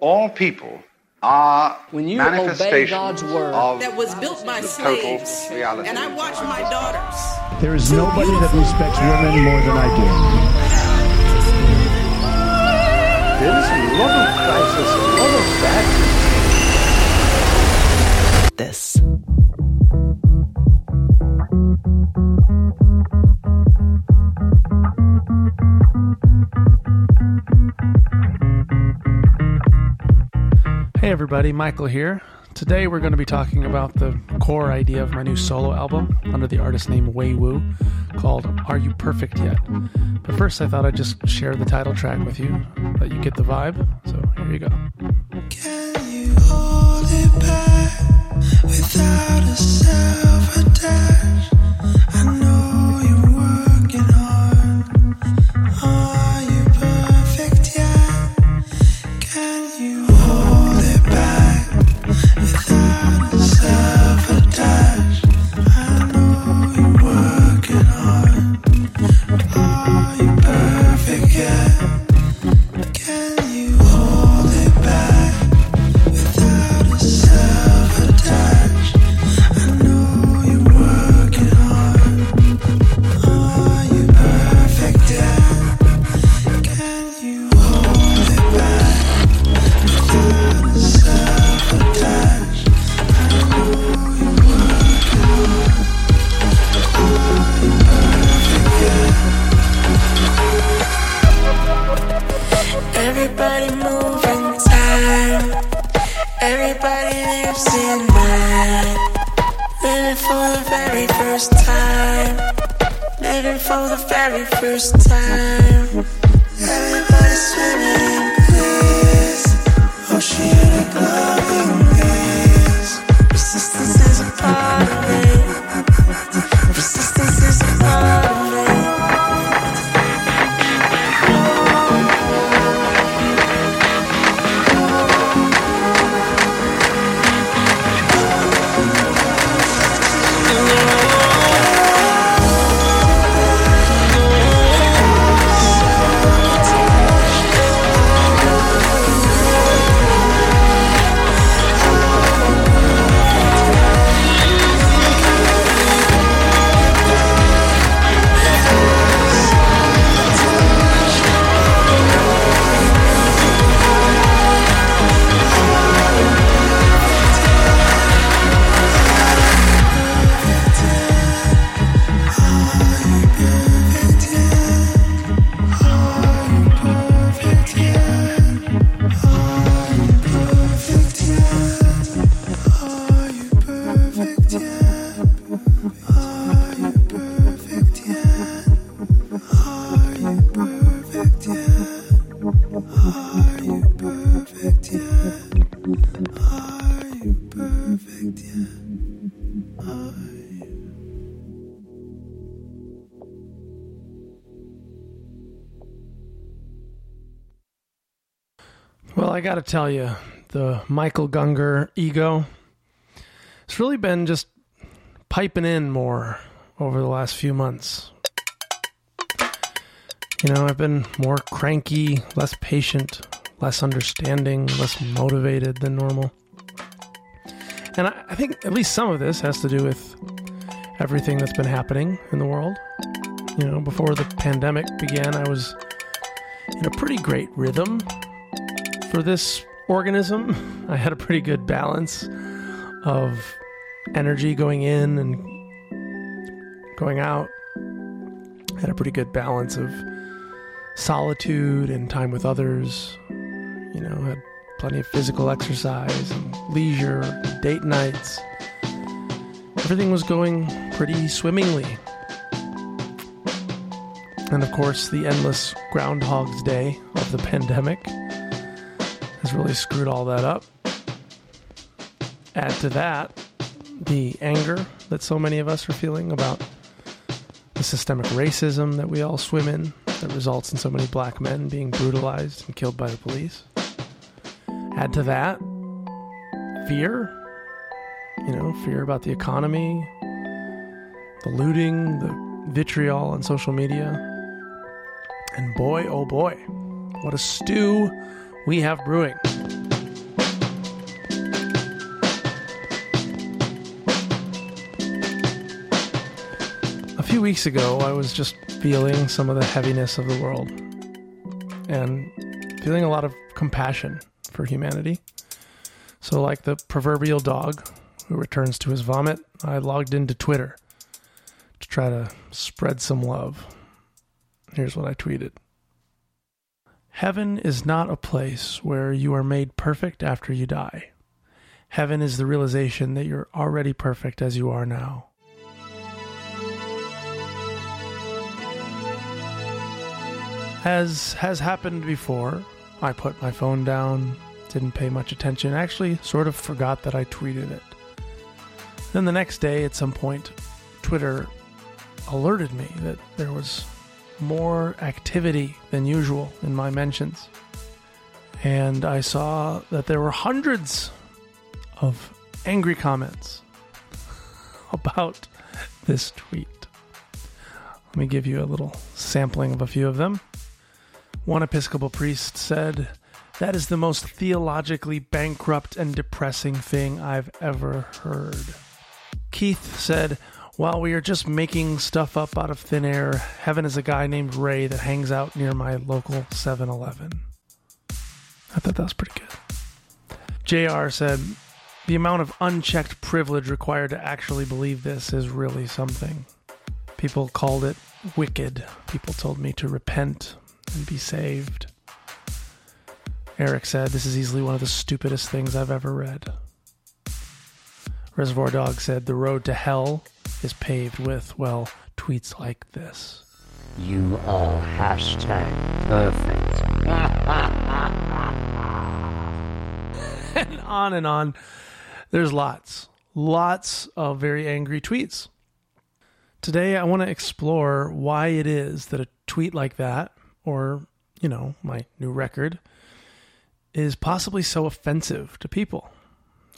all people are When you obey manifestations God's word. of that was built by slaves. total reality. And I watched my daughters. There is nobody that respects women more than I do. There is a lot of crisis, a lot of bad This. Hey everybody, Michael here. Today we're going to be talking about the core idea of my new solo album under the artist name Wei Wu called Are You Perfect Yet? But first I thought I'd just share the title track with you, let you get the vibe. So here you go. Can you hold it back without a? I know very first time. I got to tell you, the Michael Gungor ego it's really been just piping in more over the last few months. You know, I've been more cranky, less patient, less understanding, less motivated than normal. And I, I think at least some of this has to do with everything that's been happening in the world. You know, before the pandemic began, I was in a pretty great rhythm for this organism. I had a pretty good balance of energy going in and going out. I had a pretty good balance of solitude and time with others. You know, had plenty of physical exercise and leisure, date nights. Everything was going pretty swimmingly. And of course, the endless Groundhog's Day of the pandemic has really screwed all that up. Add to that the anger that so many of us are feeling about the systemic racism that we all swim in that results in so many black men being brutalized and killed by the police. Add to that fear, you know, fear about the economy, the looting, the vitriol on social media. And boy, oh boy, what a stew we have brewing. A few weeks ago, I was just feeling some of the heaviness of the world and feeling a lot of compassion for humanity. So, like the proverbial dog who returns to his vomit, I logged into Twitter to try to spread some love. Here's what I tweeted Heaven is not a place where you are made perfect after you die. Heaven is the realization that you're already perfect as you are now. As has happened before, I put my phone down, didn't pay much attention, actually, sort of forgot that I tweeted it. Then the next day, at some point, Twitter alerted me that there was more activity than usual in my mentions. And I saw that there were hundreds of angry comments about this tweet. Let me give you a little sampling of a few of them. One Episcopal priest said, That is the most theologically bankrupt and depressing thing I've ever heard. Keith said, While we are just making stuff up out of thin air, heaven is a guy named Ray that hangs out near my local 7 Eleven. I thought that was pretty good. JR said, The amount of unchecked privilege required to actually believe this is really something. People called it wicked. People told me to repent and be saved. Eric said, This is easily one of the stupidest things I've ever read. Reservoir Dog said, The road to hell is paved with, well, tweets like this. You are hashtag perfect. and on and on. There's lots, lots of very angry tweets. Today, I want to explore why it is that a tweet like that, or, you know, my new record, is possibly so offensive to people.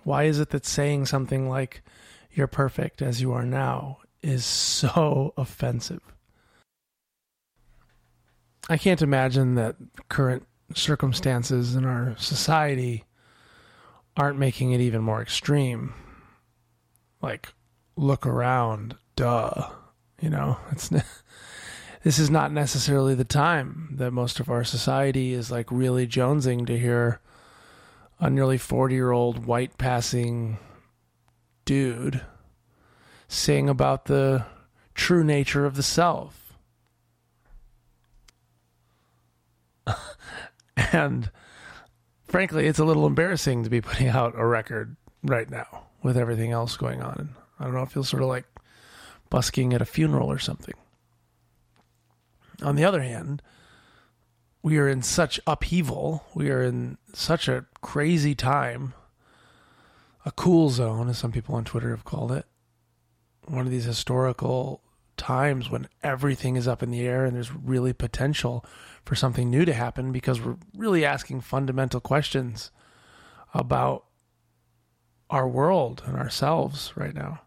Why is it that saying something like, you're perfect as you are now, is so offensive? I can't imagine that current circumstances in our society aren't making it even more extreme. Like, look around, duh. You know, it's this is not necessarily the time that most of our society is like really jonesing to hear a nearly 40 year old white passing dude sing about the true nature of the self. and frankly, it's a little embarrassing to be putting out a record right now with everything else going on. I don't know, it feels sort of like busking at a funeral or something. On the other hand, we are in such upheaval. We are in such a crazy time, a cool zone, as some people on Twitter have called it. One of these historical times when everything is up in the air and there's really potential for something new to happen because we're really asking fundamental questions about our world and ourselves right now.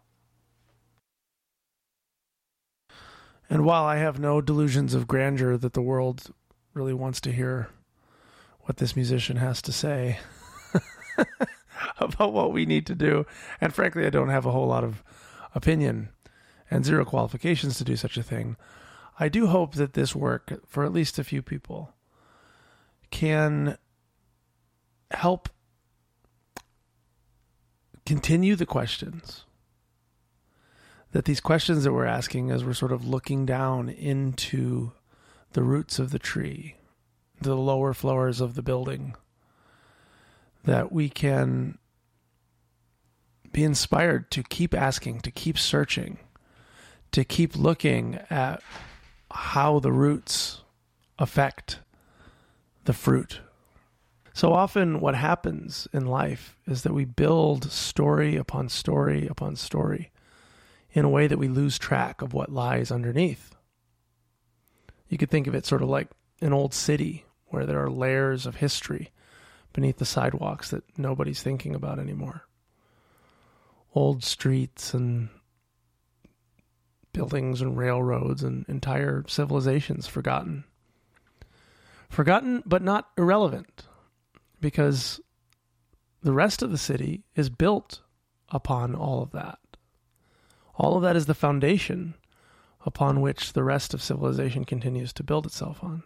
And while I have no delusions of grandeur that the world really wants to hear what this musician has to say about what we need to do, and frankly, I don't have a whole lot of opinion and zero qualifications to do such a thing, I do hope that this work, for at least a few people, can help continue the questions that these questions that we're asking as we're sort of looking down into the roots of the tree, the lower floors of the building, that we can be inspired to keep asking, to keep searching, to keep looking at how the roots affect the fruit. So often, what happens in life is that we build story upon story upon story in a way that we lose track of what lies underneath. You could think of it sort of like an old city where there are layers of history beneath the sidewalks that nobody's thinking about anymore. Old streets and buildings and railroads and entire civilizations forgotten. Forgotten, but not irrelevant, because the rest of the city is built upon all of that. All of that is the foundation upon which the rest of civilization continues to build itself on.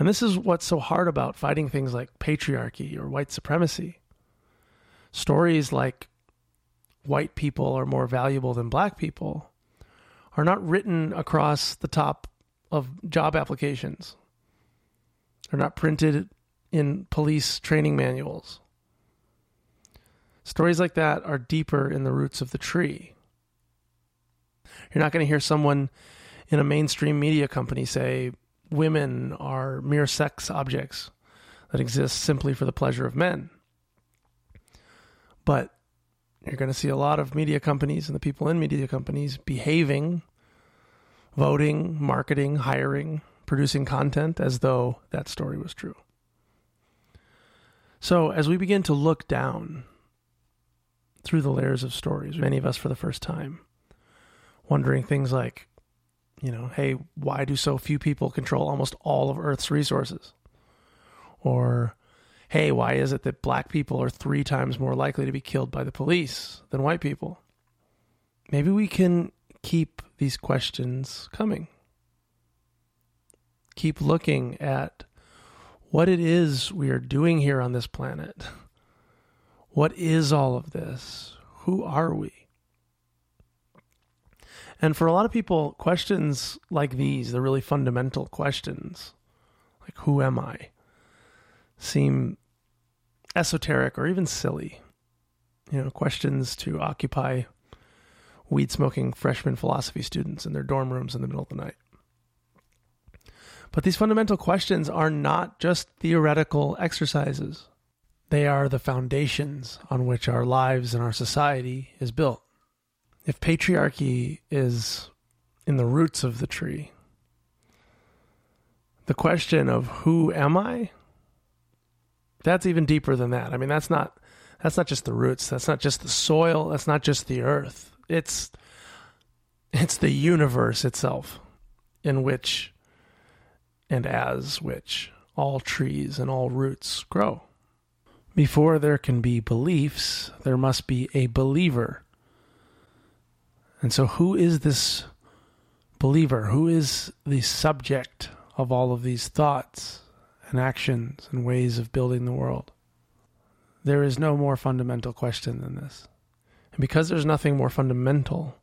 And this is what's so hard about fighting things like patriarchy or white supremacy. Stories like white people are more valuable than black people are not written across the top of job applications. They're not printed in police training manuals. Stories like that are deeper in the roots of the tree. You're not going to hear someone in a mainstream media company say women are mere sex objects that exist simply for the pleasure of men. But you're going to see a lot of media companies and the people in media companies behaving, voting, marketing, hiring, producing content as though that story was true. So, as we begin to look down through the layers of stories, many of us for the first time, wondering things like, you know, hey, why do so few people control almost all of Earth's resources? Or, hey, why is it that black people are three times more likely to be killed by the police than white people? Maybe we can keep these questions coming. Keep looking at what it is we are doing here on this planet. What is all of this? Who are we? And for a lot of people, questions like these, the really fundamental questions, like who am I, seem esoteric or even silly. You know, questions to occupy weed smoking freshman philosophy students in their dorm rooms in the middle of the night. But these fundamental questions are not just theoretical exercises. They are the foundations on which our lives and our society is built if patriarchy is in the roots of the tree, the question of who am I? That's even deeper than that. I mean, that's not that's not just the roots. That's not just the soil. That's not just the earth. It's it's the universe itself in which and as which all trees and all roots grow. Before there can be beliefs, there must be a believer. And so, who is this believer? Who is the subject of all of these thoughts and actions and ways of building the world? There is no more fundamental question than this. And because there's nothing more fundamental,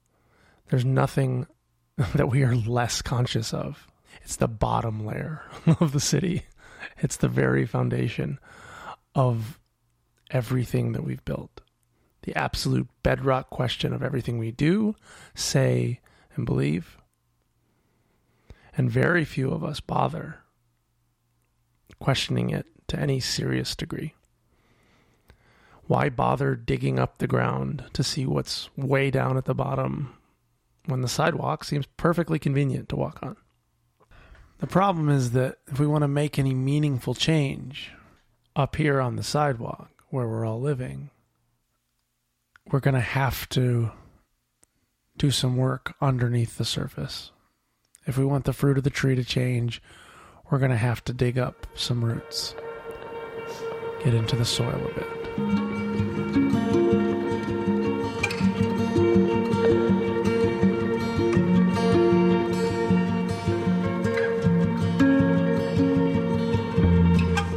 there's nothing that we are less conscious of. It's the bottom layer of the city, it's the very foundation of everything that we've built the absolute bedrock question of everything we do, say, and believe. And very few of us bother questioning it to any serious degree. Why bother digging up the ground to see what's way down at the bottom when the sidewalk seems perfectly convenient to walk on? The problem is that if we want to make any meaningful change up here on the sidewalk where we're all living, we're going to have to do some work underneath the surface. If we want the fruit of the tree to change, we're going to have to dig up some roots, get into the soil a bit.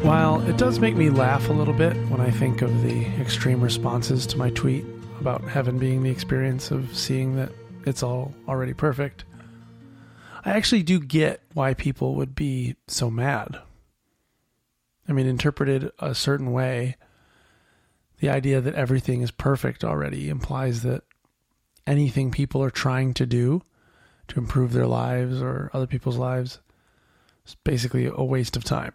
While it does make me laugh a little bit when I think of the extreme responses to my tweet about heaven being the experience of seeing that it's all already perfect. I actually do get why people would be so mad. I mean, interpreted a certain way, the idea that everything is perfect already implies that anything people are trying to do to improve their lives or other people's lives is basically a waste of time.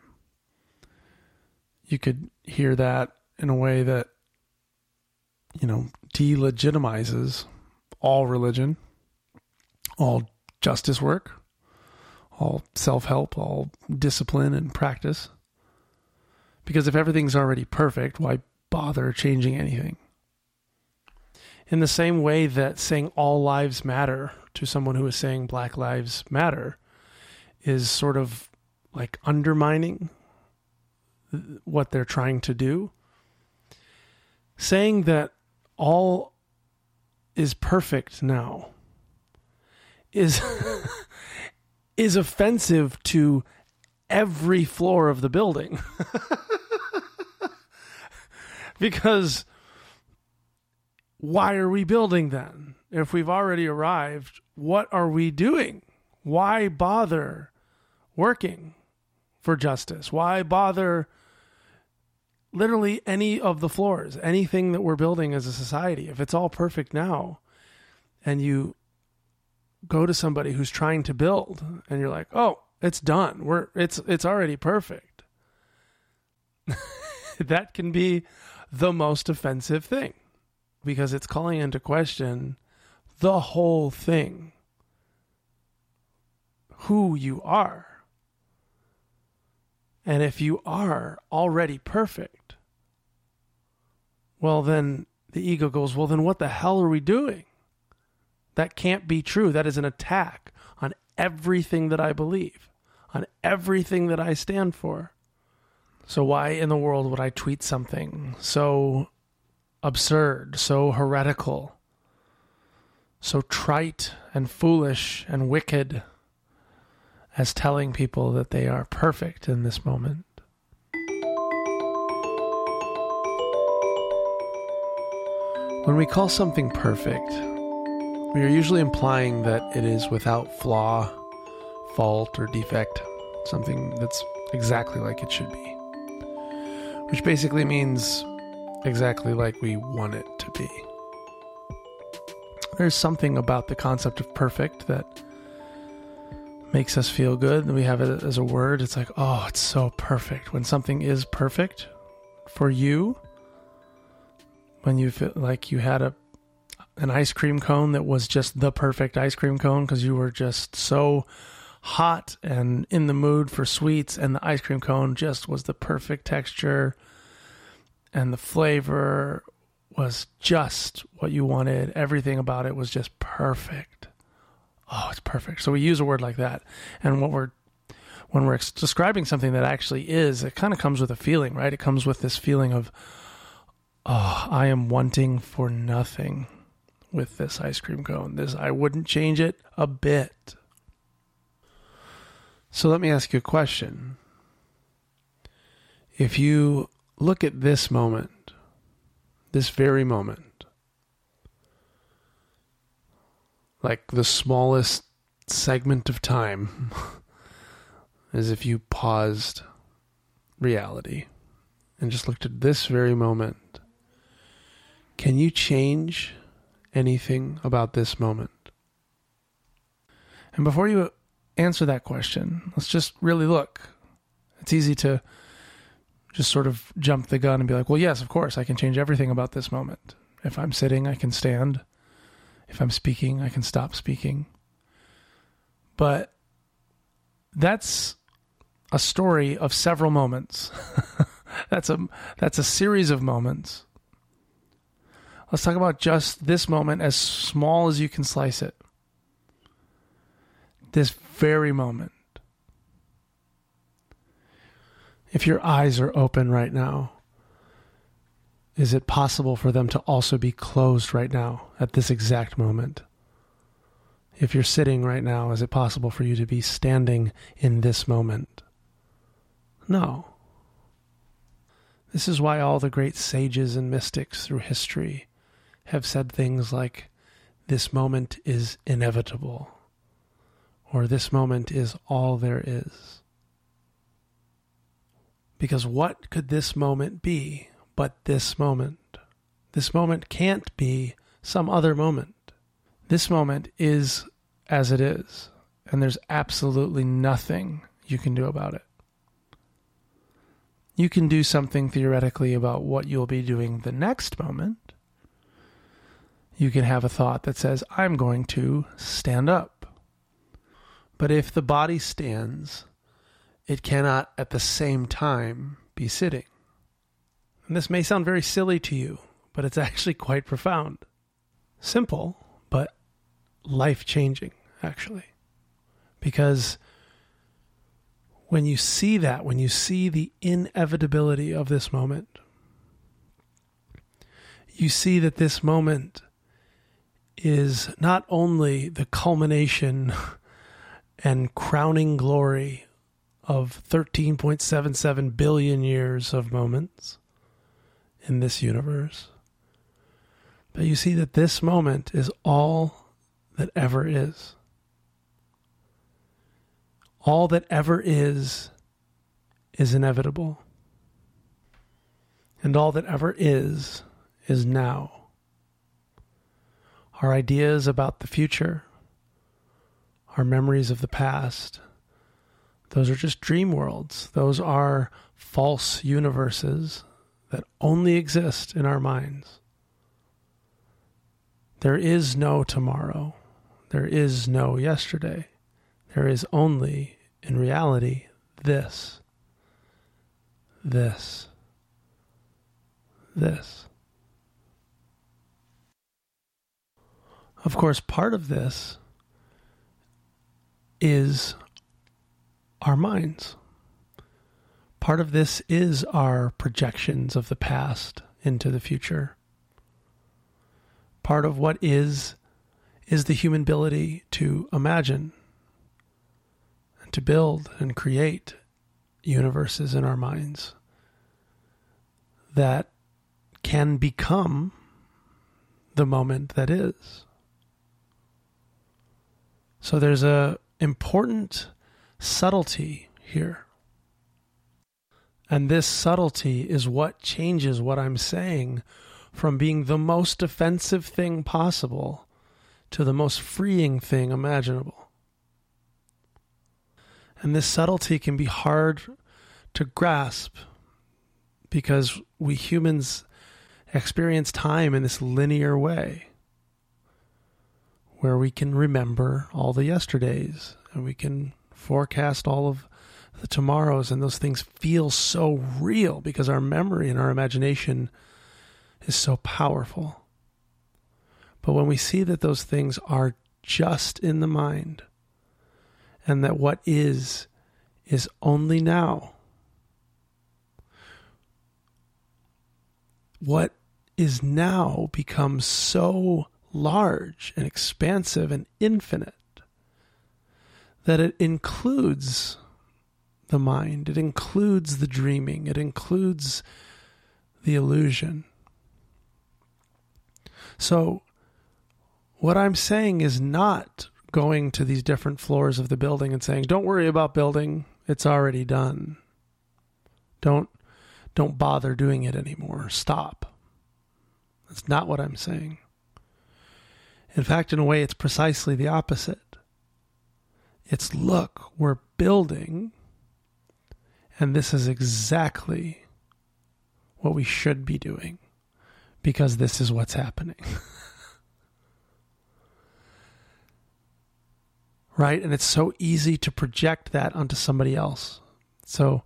You could hear that in a way that you know, delegitimizes all religion, all justice work, all self help, all discipline and practice. Because if everything's already perfect, why bother changing anything? In the same way that saying all lives matter to someone who is saying black lives matter is sort of like undermining what they're trying to do. Saying that all is perfect now is is offensive to every floor of the building. because why are we building then? If we've already arrived, what are we doing? Why bother working for justice? Why bother literally any of the floors, anything that we're building as a society? If it's all perfect now and you go to somebody who's trying to build and you're like, "Oh, it's done. We're it's it's already perfect." that can be the most offensive thing because it's calling into question the whole thing. Who you are. And if you are already perfect, well, then the ego goes, well, then what the hell are we doing? That can't be true. That is an attack on everything that I believe, on everything that I stand for. So, why in the world would I tweet something so absurd, so heretical, so trite and foolish and wicked as telling people that they are perfect in this moment? When we call something perfect, we are usually implying that it is without flaw, fault, or defect, something that's exactly like it should be. Which basically means exactly like we want it to be. There's something about the concept of perfect that makes us feel good. We have it as a word. It's like, oh, it's so perfect. When something is perfect for you, when you feel like you had a an ice cream cone that was just the perfect ice cream cone because you were just so hot and in the mood for sweets and the ice cream cone just was the perfect texture and the flavor was just what you wanted everything about it was just perfect oh it's perfect so we use a word like that and what we're when we're describing something that actually is it kind of comes with a feeling right it comes with this feeling of oh i am wanting for nothing with this ice cream cone. This I wouldn't change it a bit. So let me ask you a question. If you look at this moment, this very moment, like the smallest segment of time, as if you paused reality and just looked at this very moment, can you change anything about this moment? And before you answer that question, let's just really look. It's easy to just sort of jump the gun and be like, well, yes, of course, I can change everything about this moment. If I'm sitting, I can stand. If I'm speaking, I can stop speaking. But that's a story of several moments. that's a that's a series of moments Let's talk about just this moment as small as you can slice it. This very moment. If your eyes are open right now, is it possible for them to also be closed right now at this exact moment? If you're sitting right now, is it possible for you to be standing in this moment? No. This is why all the great sages and mystics through history have said things like, This moment is inevitable, or This moment is all there is. Because what could this moment be but this moment? This moment can't be some other moment. This moment is as it is, and there's absolutely nothing you can do about it. You can do something theoretically about what you'll be doing the next moment, you can have a thought that says, I'm going to stand up. But if the body stands, it cannot at the same time be sitting. And this may sound very silly to you, but it's actually quite profound. Simple, but life changing, actually. Because when you see that, when you see the inevitability of this moment, you see that this moment is not only the culmination and crowning glory of 13.77 billion years of moments in this universe, but you see that this moment is all that ever is. All that ever is is inevitable. And all that ever is is now. Our ideas about the future, our memories of the past, those are just dream worlds. Those are false universes that only exist in our minds. There is no tomorrow. There is no yesterday. There is only, in reality, this. This. This. Of course, part of this is our minds. Part of this is our projections of the past into the future. Part of what is is the human ability to imagine and to build and create universes in our minds that can become the moment that is. So there's a important subtlety here. And this subtlety is what changes what I'm saying from being the most offensive thing possible to the most freeing thing imaginable. And this subtlety can be hard to grasp because we humans experience time in this linear way where we can remember all the yesterdays and we can forecast all of the tomorrows and those things feel so real because our memory and our imagination is so powerful. But when we see that those things are just in the mind and that what is is only now, what is now becomes so large and expansive and infinite that it includes the mind, it includes the dreaming, it includes the illusion. So, what I'm saying is not going to these different floors of the building and saying, "Don't worry about building; it's already done." Don't don't bother doing it anymore. Stop. That's not what I'm saying. In fact, in a way, it's precisely the opposite. It's look, we're building, and this is exactly what we should be doing because this is what's happening. right? And it's so easy to project that onto somebody else. So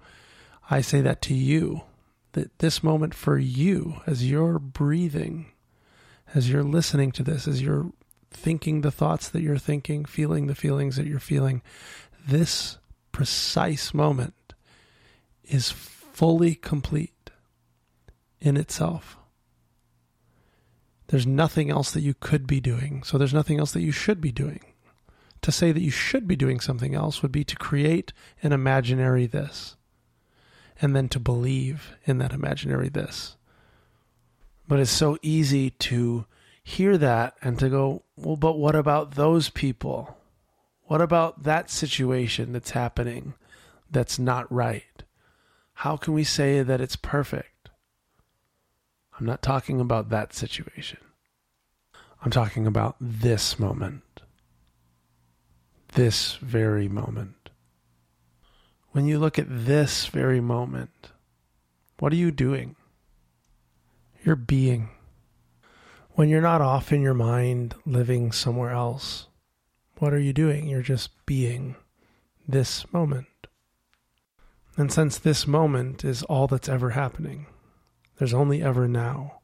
I say that to you that this moment for you, as you're breathing, as you're listening to this, as you're thinking the thoughts that you're thinking, feeling the feelings that you're feeling, this precise moment is fully complete in itself. There's nothing else that you could be doing, so there's nothing else that you should be doing. To say that you should be doing something else would be to create an imaginary this and then to believe in that imaginary this. But it's so easy to hear that and to go, well, but what about those people? What about that situation that's happening that's not right? How can we say that it's perfect? I'm not talking about that situation. I'm talking about this moment. This very moment. When you look at this very moment, what are you doing? You're being. When you're not off in your mind living somewhere else, what are you doing? You're just being this moment. And since this moment is all that's ever happening, there's only ever now,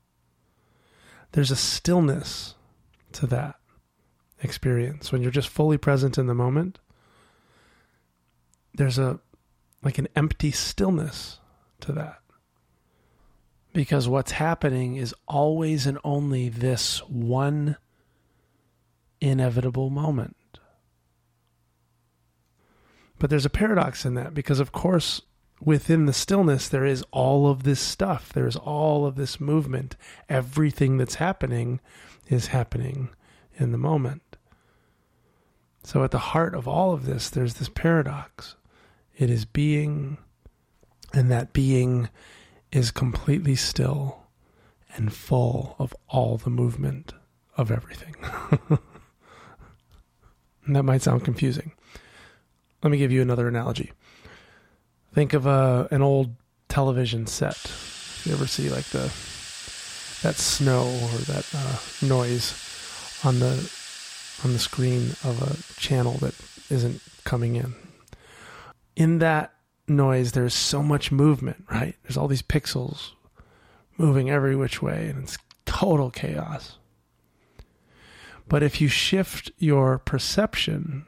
there's a stillness to that experience. When you're just fully present in the moment, there's a like an empty stillness to that. Because what's happening is always and only this one inevitable moment. But there's a paradox in that because, of course, within the stillness, there is all of this stuff. There's all of this movement. Everything that's happening is happening in the moment. So, at the heart of all of this, there's this paradox it is being, and that being is completely still and full of all the movement of everything. that might sound confusing. Let me give you another analogy. Think of a an old television set. You ever see like the that snow or that uh, noise on the on the screen of a channel that isn't coming in? In that noise, there's so much movement, right? There's all these pixels moving every which way, and it's total chaos. But if you shift your perception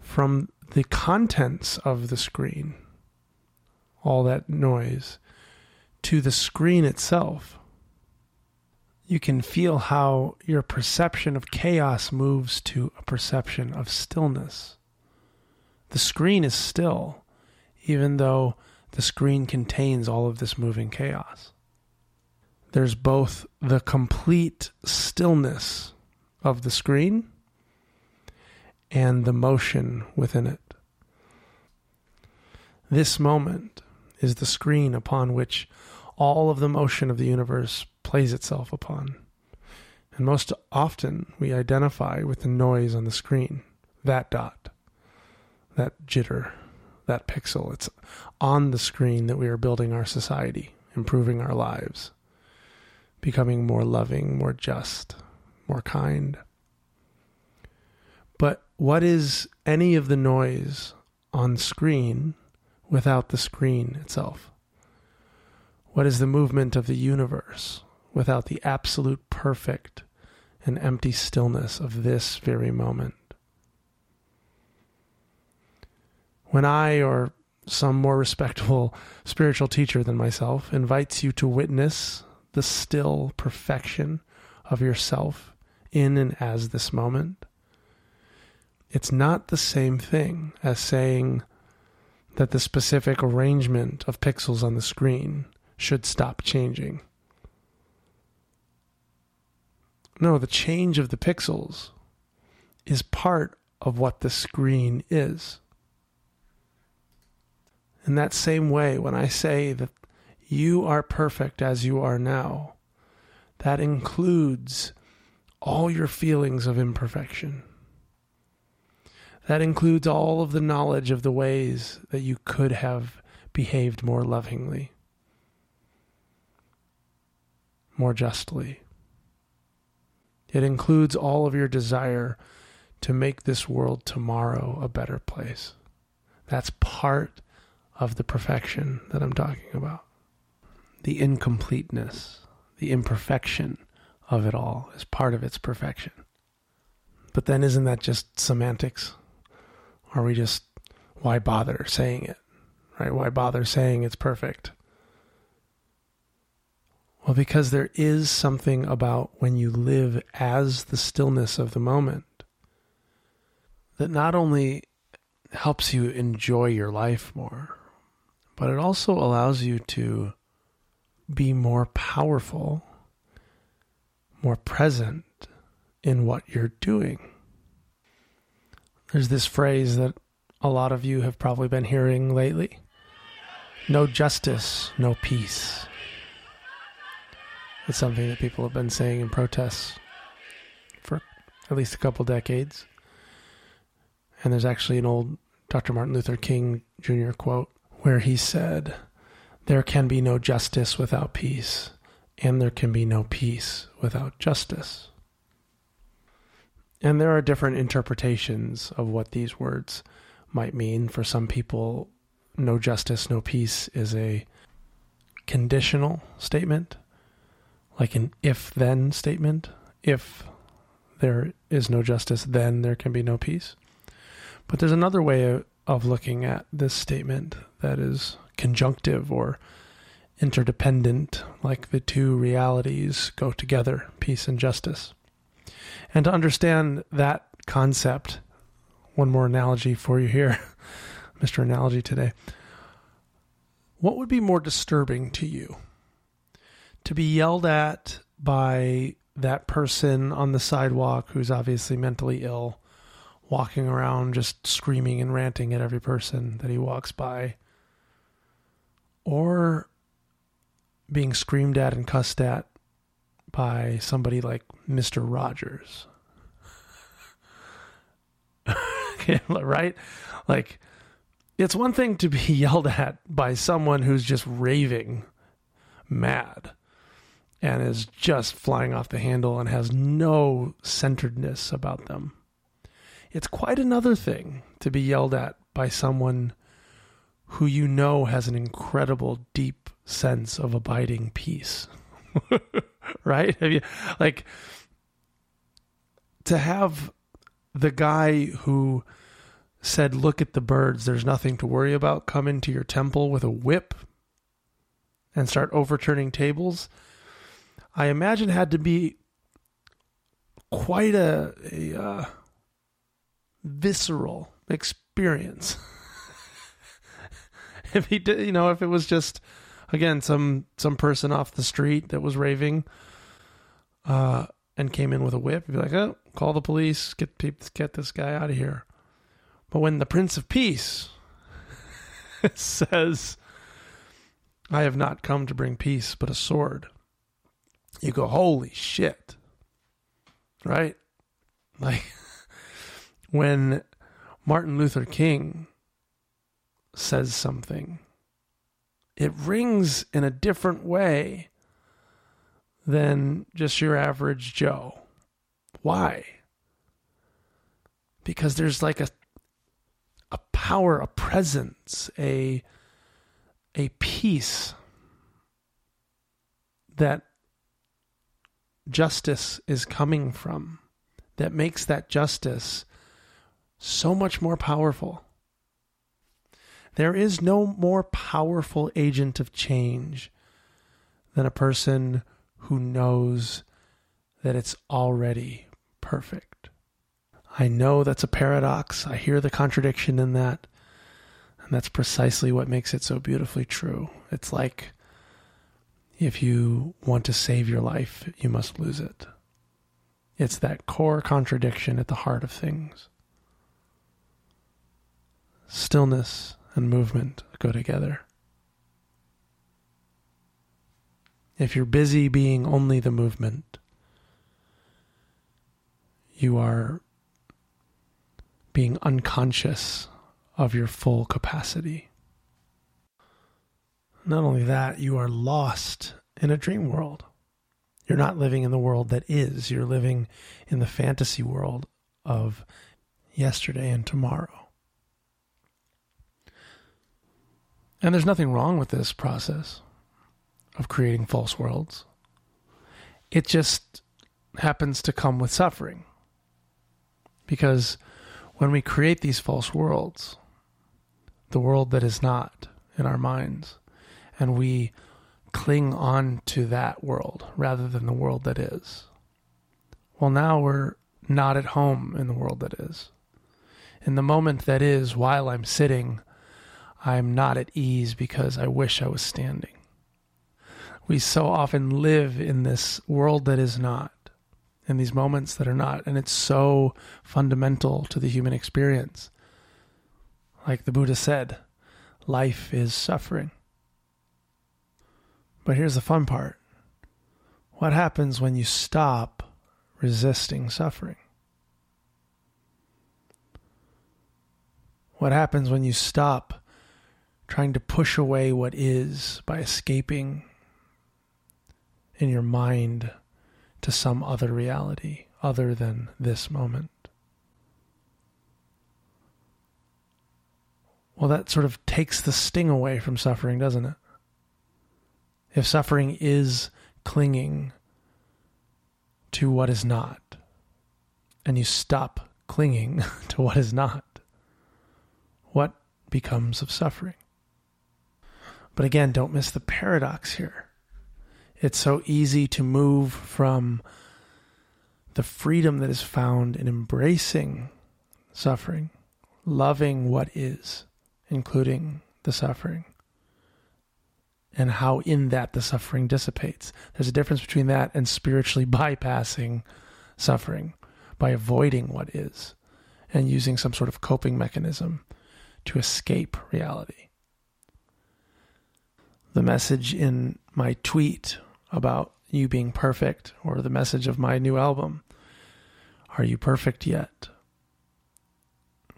from the contents of the screen, all that noise, to the screen itself, you can feel how your perception of chaos moves to a perception of stillness. The screen is still, even though the screen contains all of this moving chaos. There's both the complete stillness of the screen and the motion within it. This moment is the screen upon which all of the motion of the universe plays itself upon. And most often we identify with the noise on the screen, that dot, that jitter, that pixel. It's on the screen that we are building our society, improving our lives, becoming more loving, more just, more kind. What is any of the noise on screen without the screen itself? What is the movement of the universe without the absolute perfect and empty stillness of this very moment? When I or some more respectable spiritual teacher than myself invites you to witness the still perfection of yourself in and as this moment, it's not the same thing as saying that the specific arrangement of pixels on the screen should stop changing. No, the change of the pixels is part of what the screen is. In that same way, when I say that you are perfect as you are now, that includes all your feelings of imperfection. That includes all of the knowledge of the ways that you could have behaved more lovingly, more justly. It includes all of your desire to make this world tomorrow a better place. That's part of the perfection that I'm talking about. The incompleteness, the imperfection of it all is part of its perfection. But then isn't that just semantics? Are we just, why bother saying it? Right? Why bother saying it's perfect? Well, because there is something about when you live as the stillness of the moment that not only helps you enjoy your life more, but it also allows you to be more powerful, more present in what you're doing. There's this phrase that a lot of you have probably been hearing lately no justice, no peace. It's something that people have been saying in protests for at least a couple decades. And there's actually an old Dr. Martin Luther King Jr. quote where he said, There can be no justice without peace, and there can be no peace without justice. And there are different interpretations of what these words might mean. For some people, no justice, no peace is a conditional statement, like an if then statement. If there is no justice, then there can be no peace. But there's another way of looking at this statement that is conjunctive or interdependent, like the two realities go together, peace and justice. And to understand that concept, one more analogy for you here, Mr. Analogy today. What would be more disturbing to you? To be yelled at by that person on the sidewalk who's obviously mentally ill, walking around just screaming and ranting at every person that he walks by, or being screamed at and cussed at by somebody like Mr. Rogers. right? Like, it's one thing to be yelled at by someone who's just raving mad and is just flying off the handle and has no centeredness about them. It's quite another thing to be yelled at by someone who you know has an incredible deep sense of abiding peace. right? Have you like to have the guy who said, Look at the birds, there's nothing to worry about, come into your temple with a whip and start overturning tables, I imagine had to be quite a, a uh, visceral experience. if he did, you know, if it was just again some some person off the street that was raving, uh, and came in with a whip, be like, oh, call the police, get get this guy out of here. But when the Prince of Peace says, I have not come to bring peace, but a sword, you go, holy shit. Right? Like when Martin Luther King says something, it rings in a different way than just your average Joe. Why? Because there's like a a power, a presence, a a peace that justice is coming from that makes that justice so much more powerful. There is no more powerful agent of change than a person who knows that it's already perfect. I know that's a paradox. I hear the contradiction in that. And that's precisely what makes it so beautifully true. It's like if you want to save your life, you must lose it. It's that core contradiction at the heart of things. Stillness and movement go together. If you're busy being only the movement, you are being unconscious of your full capacity. Not only that, you are lost in a dream world. You're not living in the world that is, you're living in the fantasy world of yesterday and tomorrow. And there's nothing wrong with this process of creating false worlds. It just happens to come with suffering. Because when we create these false worlds, the world that is not in our minds, and we cling on to that world rather than the world that is, well, now we're not at home in the world that is. In the moment that is, while I'm sitting, I'm not at ease because I wish I was standing. We so often live in this world that is not in these moments that are not. And it's so fundamental to the human experience. Like the Buddha said, life is suffering. But here's the fun part what happens when you stop resisting suffering? What happens when you stop trying to push away what is by escaping in your mind to some other reality other than this moment. Well, that sort of takes the sting away from suffering, doesn't it? If suffering is clinging to what is not, and you stop clinging to what is not, what becomes of suffering? But again, don't miss the paradox here. It's so easy to move from the freedom that is found in embracing suffering, loving what is, including the suffering, and how in that the suffering dissipates. There's a difference between that and spiritually bypassing suffering by avoiding what is and using some sort of coping mechanism to escape reality. The message in my tweet about you being perfect, or the message of my new album, Are You Perfect Yet?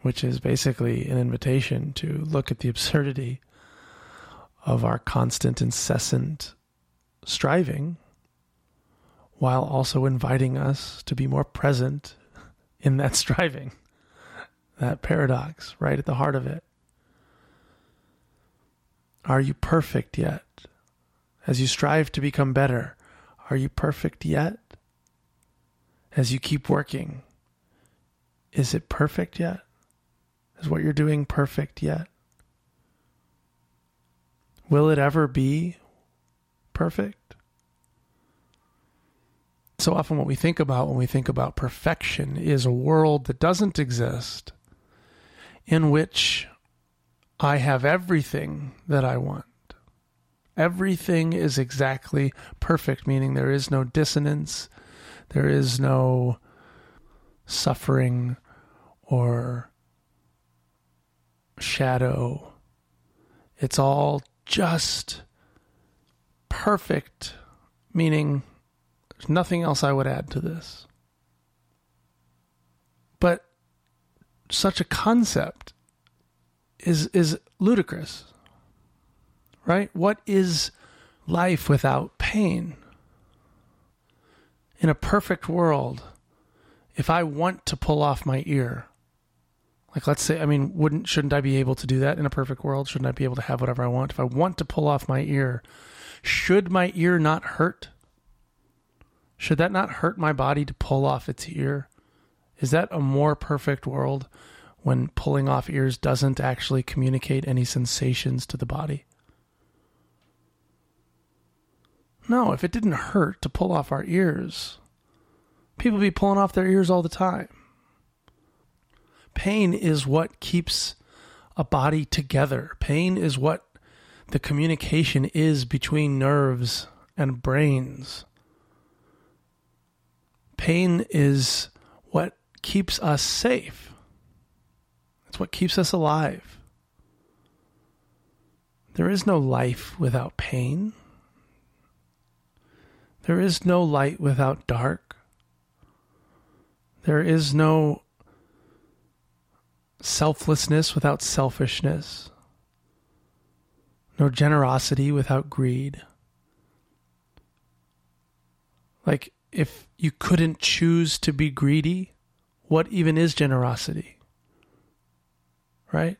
Which is basically an invitation to look at the absurdity of our constant, incessant striving while also inviting us to be more present in that striving, that paradox right at the heart of it. Are you perfect yet? As you strive to become better, are you perfect yet? As you keep working, is it perfect yet? Is what you're doing perfect yet? Will it ever be perfect? So often, what we think about when we think about perfection is a world that doesn't exist in which I have everything that I want. Everything is exactly perfect, meaning there is no dissonance, there is no suffering or shadow. It's all just perfect, meaning there's nothing else I would add to this. But such a concept is is ludicrous. Right? What is life without pain? In a perfect world, if I want to pull off my ear, like let's say I mean, wouldn't shouldn't I be able to do that in a perfect world? Shouldn't I be able to have whatever I want? If I want to pull off my ear, should my ear not hurt? Should that not hurt my body to pull off its ear? Is that a more perfect world when pulling off ears doesn't actually communicate any sensations to the body? No, if it didn't hurt to pull off our ears, people be pulling off their ears all the time. Pain is what keeps a body together. Pain is what the communication is between nerves and brains. Pain is what keeps us safe. It's what keeps us alive. There is no life without pain. There is no light without dark. There is no selflessness without selfishness. No generosity without greed. Like, if you couldn't choose to be greedy, what even is generosity? Right?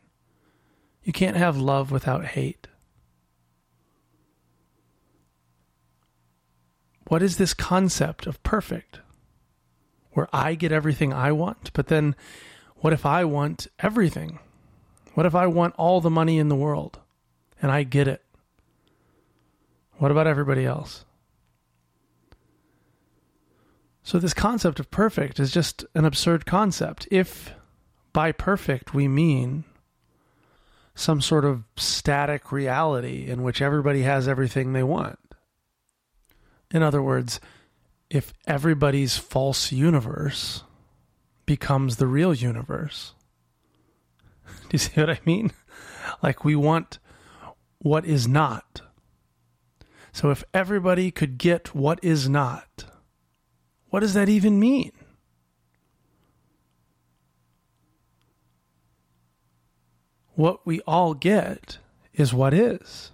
You can't have love without hate. What is this concept of perfect? Where I get everything I want, but then what if I want everything? What if I want all the money in the world and I get it? What about everybody else? So, this concept of perfect is just an absurd concept. If by perfect we mean some sort of static reality in which everybody has everything they want. In other words, if everybody's false universe becomes the real universe. Do you see what I mean? Like we want what is not. So if everybody could get what is not, what does that even mean? What we all get is what is.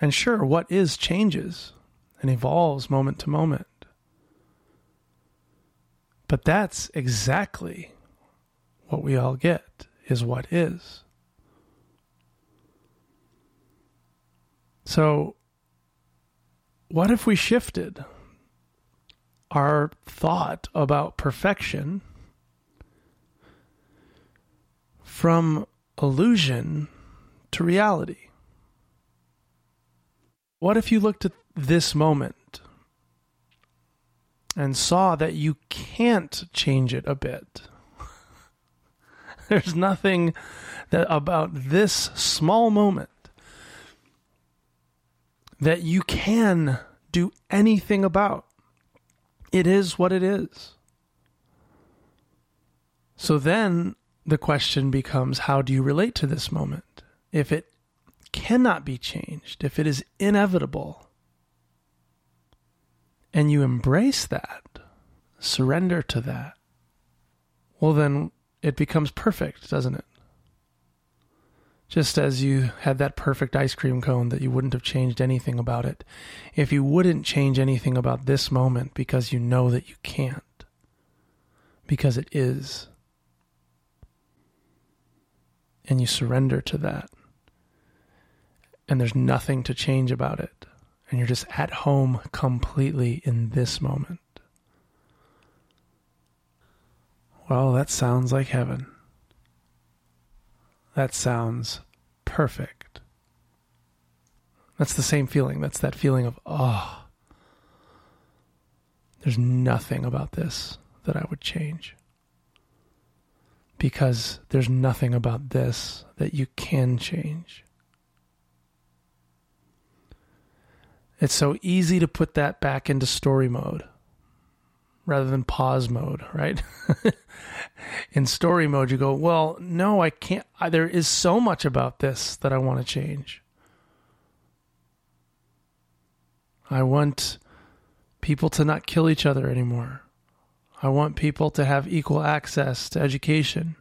And sure, what is changes and evolves moment to moment. But that's exactly what we all get is what is. So, what if we shifted our thought about perfection from illusion to reality? What if you looked at this moment and saw that you can't change it a bit. There's nothing that about this small moment that you can do anything about. It is what it is. So then the question becomes how do you relate to this moment? If it cannot be changed, if it is inevitable, and you embrace that, surrender to that, well, then it becomes perfect, doesn't it? Just as you had that perfect ice cream cone that you wouldn't have changed anything about it. If you wouldn't change anything about this moment because you know that you can't, because it is, and you surrender to that, and there's nothing to change about it, and you're just at home completely in this moment. Well, that sounds like heaven. That sounds perfect. That's the same feeling. That's that feeling of, oh, there's nothing about this that I would change. Because there's nothing about this that you can change. It's so easy to put that back into story mode rather than pause mode, right? in story mode, you go, well, no, I can't. I, there is so much about this that I want to change. I want people to not kill each other anymore. I want people to have equal access to education,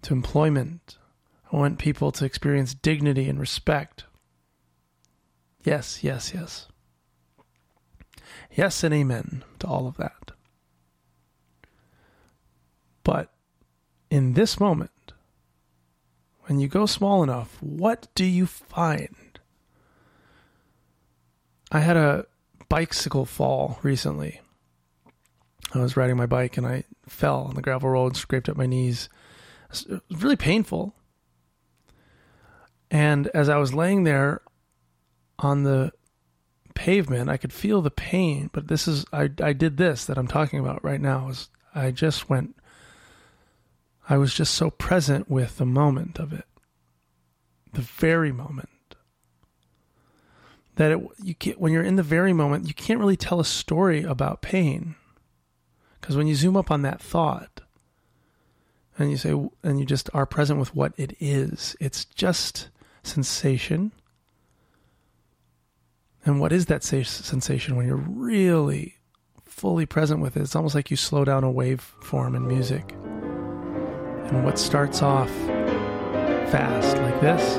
to employment. I want people to experience dignity and respect. Yes, yes, yes. Yes, and amen to all of that. But in this moment, when you go small enough, what do you find? I had a bicycle fall recently. I was riding my bike and I fell on the gravel road, and scraped up my knees. It was really painful. And as I was laying there on the pavement, I could feel the pain, but this is I I did this that I'm talking about right now is I just went I was just so present with the moment of it. The very moment. That it, you can't, when you're in the very moment, you can't really tell a story about pain. Because when you zoom up on that thought and you say, and you just are present with what it is, it's just sensation. And what is that sensation when you're really fully present with it? It's almost like you slow down a waveform in music. And what starts off fast, like this,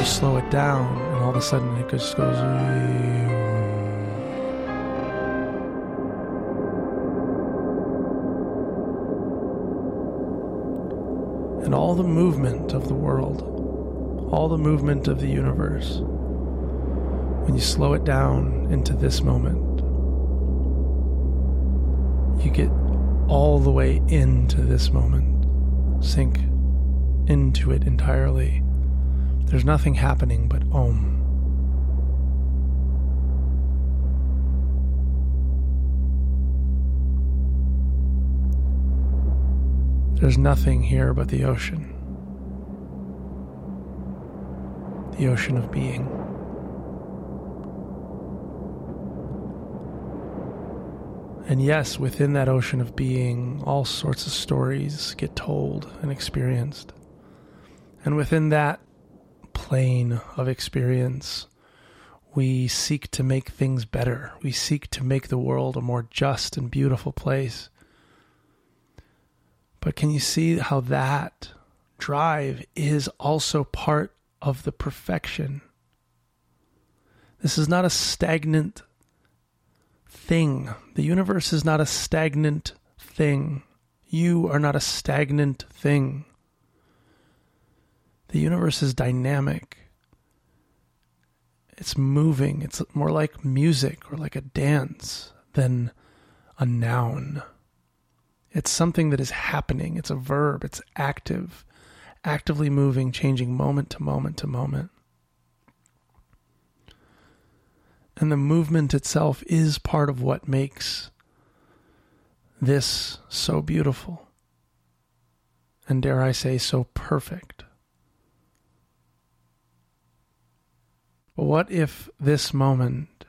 you slow it down, and all of a sudden it just goes. And all the movement of the world, all the movement of the universe, when you slow it down into this moment, you get all the way into this moment, sink into it entirely. There's nothing happening but Om. There's nothing here but the ocean. The ocean of being. And yes, within that ocean of being, all sorts of stories get told and experienced. And within that plane of experience, we seek to make things better. We seek to make the world a more just and beautiful place. But can you see how that drive is also part of the perfection? This is not a stagnant thing. The universe is not a stagnant thing. You are not a stagnant thing. The universe is dynamic. It's moving. It's more like music or like a dance than a noun. It's something that is happening. It's a verb. It's active, actively moving, changing moment to moment to moment. And the movement itself is part of what makes this so beautiful. And dare I say, so perfect. But what if this moment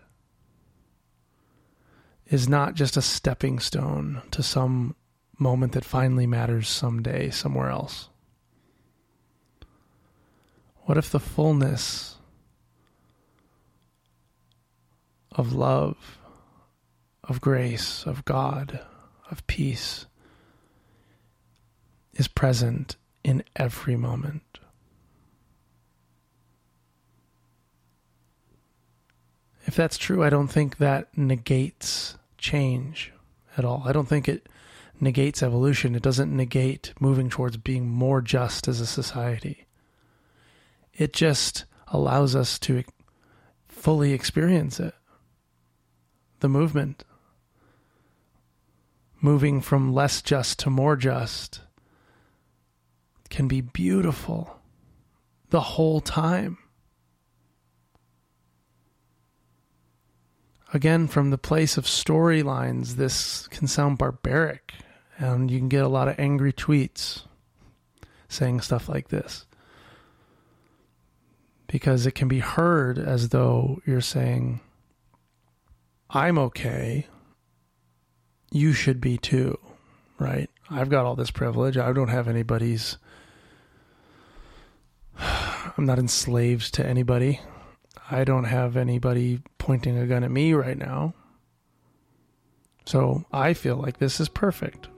is not just a stepping stone to some moment that finally matters someday somewhere else? What if the fullness of love, of grace, of God, of peace is present in every moment? If that's true, I don't think that negates change at all. I don't think it negates evolution. It doesn't negate moving towards being more just as a society. It just allows us to fully experience it. The movement. Moving from less just to more just can be beautiful the whole time. Again, from the place of storylines, this can sound barbaric, and you can get a lot of angry tweets saying stuff like this because it can be heard as though you're saying, I'm okay. You should be too, right? I've got all this privilege. I don't have anybody's. I'm not enslaved to anybody. I don't have anybody pointing a gun at me right now. So I feel like this is perfect.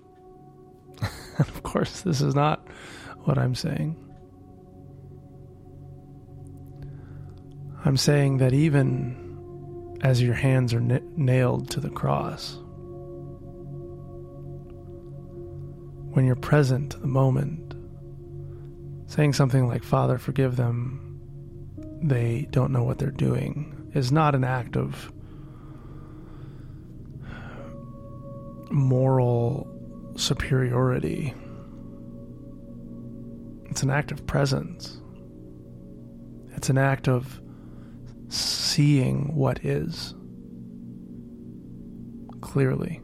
And of course, this is not what I'm saying. I'm saying that even as your hands are n- nailed to the cross, when you're present to the moment, saying something like, Father, forgive them, they don't know what they're doing, is not an act of moral superiority. It's an act of presence. It's an act of seeing what is clearly.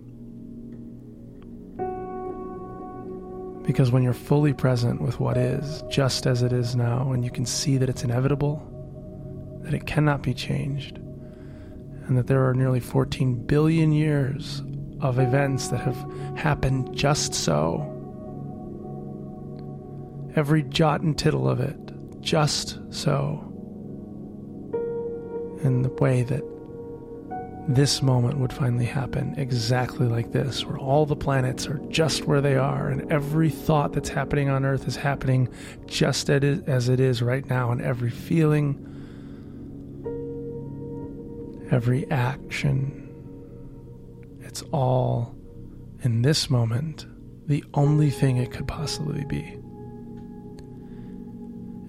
Because when you're fully present with what is, just as it is now, and you can see that it's inevitable, that it cannot be changed, and that there are nearly 14 billion years of events that have happened just so. Every jot and tittle of it, just so in the way that this moment would finally happen exactly like this, where all the planets are just where they are, and every thought that's happening on Earth is happening just as it is right now, and every feeling, every action, it's all in this moment the only thing it could possibly be.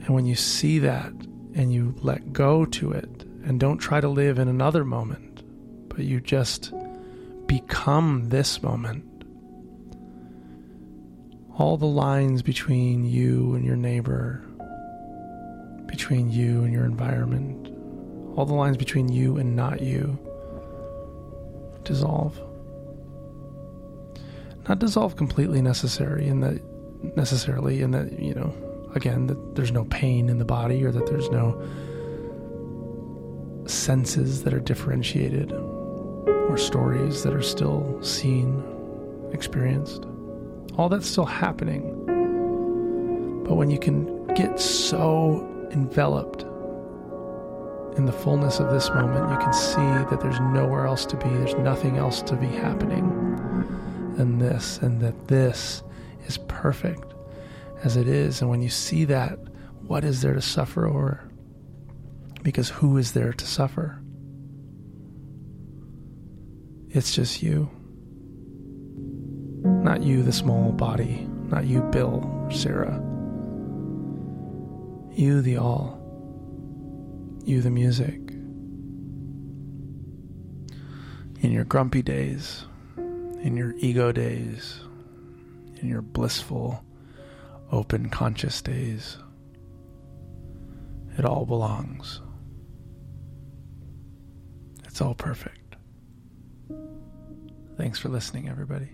And when you see that and you let go to it, and don't try to live in another moment, but you just become this moment. All the lines between you and your neighbor, between you and your environment, all the lines between you and not you dissolve. Not dissolve completely necessary in that necessarily in that, you know, again, that there's no pain in the body or that there's no senses that are differentiated or stories that are still seen, experienced. All that's still happening. But when you can get so enveloped in the fullness of this moment, you can see that there's nowhere else to be, there's nothing else to be happening than this, and that this is perfect as it is. And when you see that, what is there to suffer over? because who is there to suffer? It's just you. Not you, the small body. Not you, Bill or Sarah. You, the all. You, the music. In your grumpy days, in your ego days, in your blissful, open conscious days, it all belongs. It's all perfect. Thanks for listening, everybody.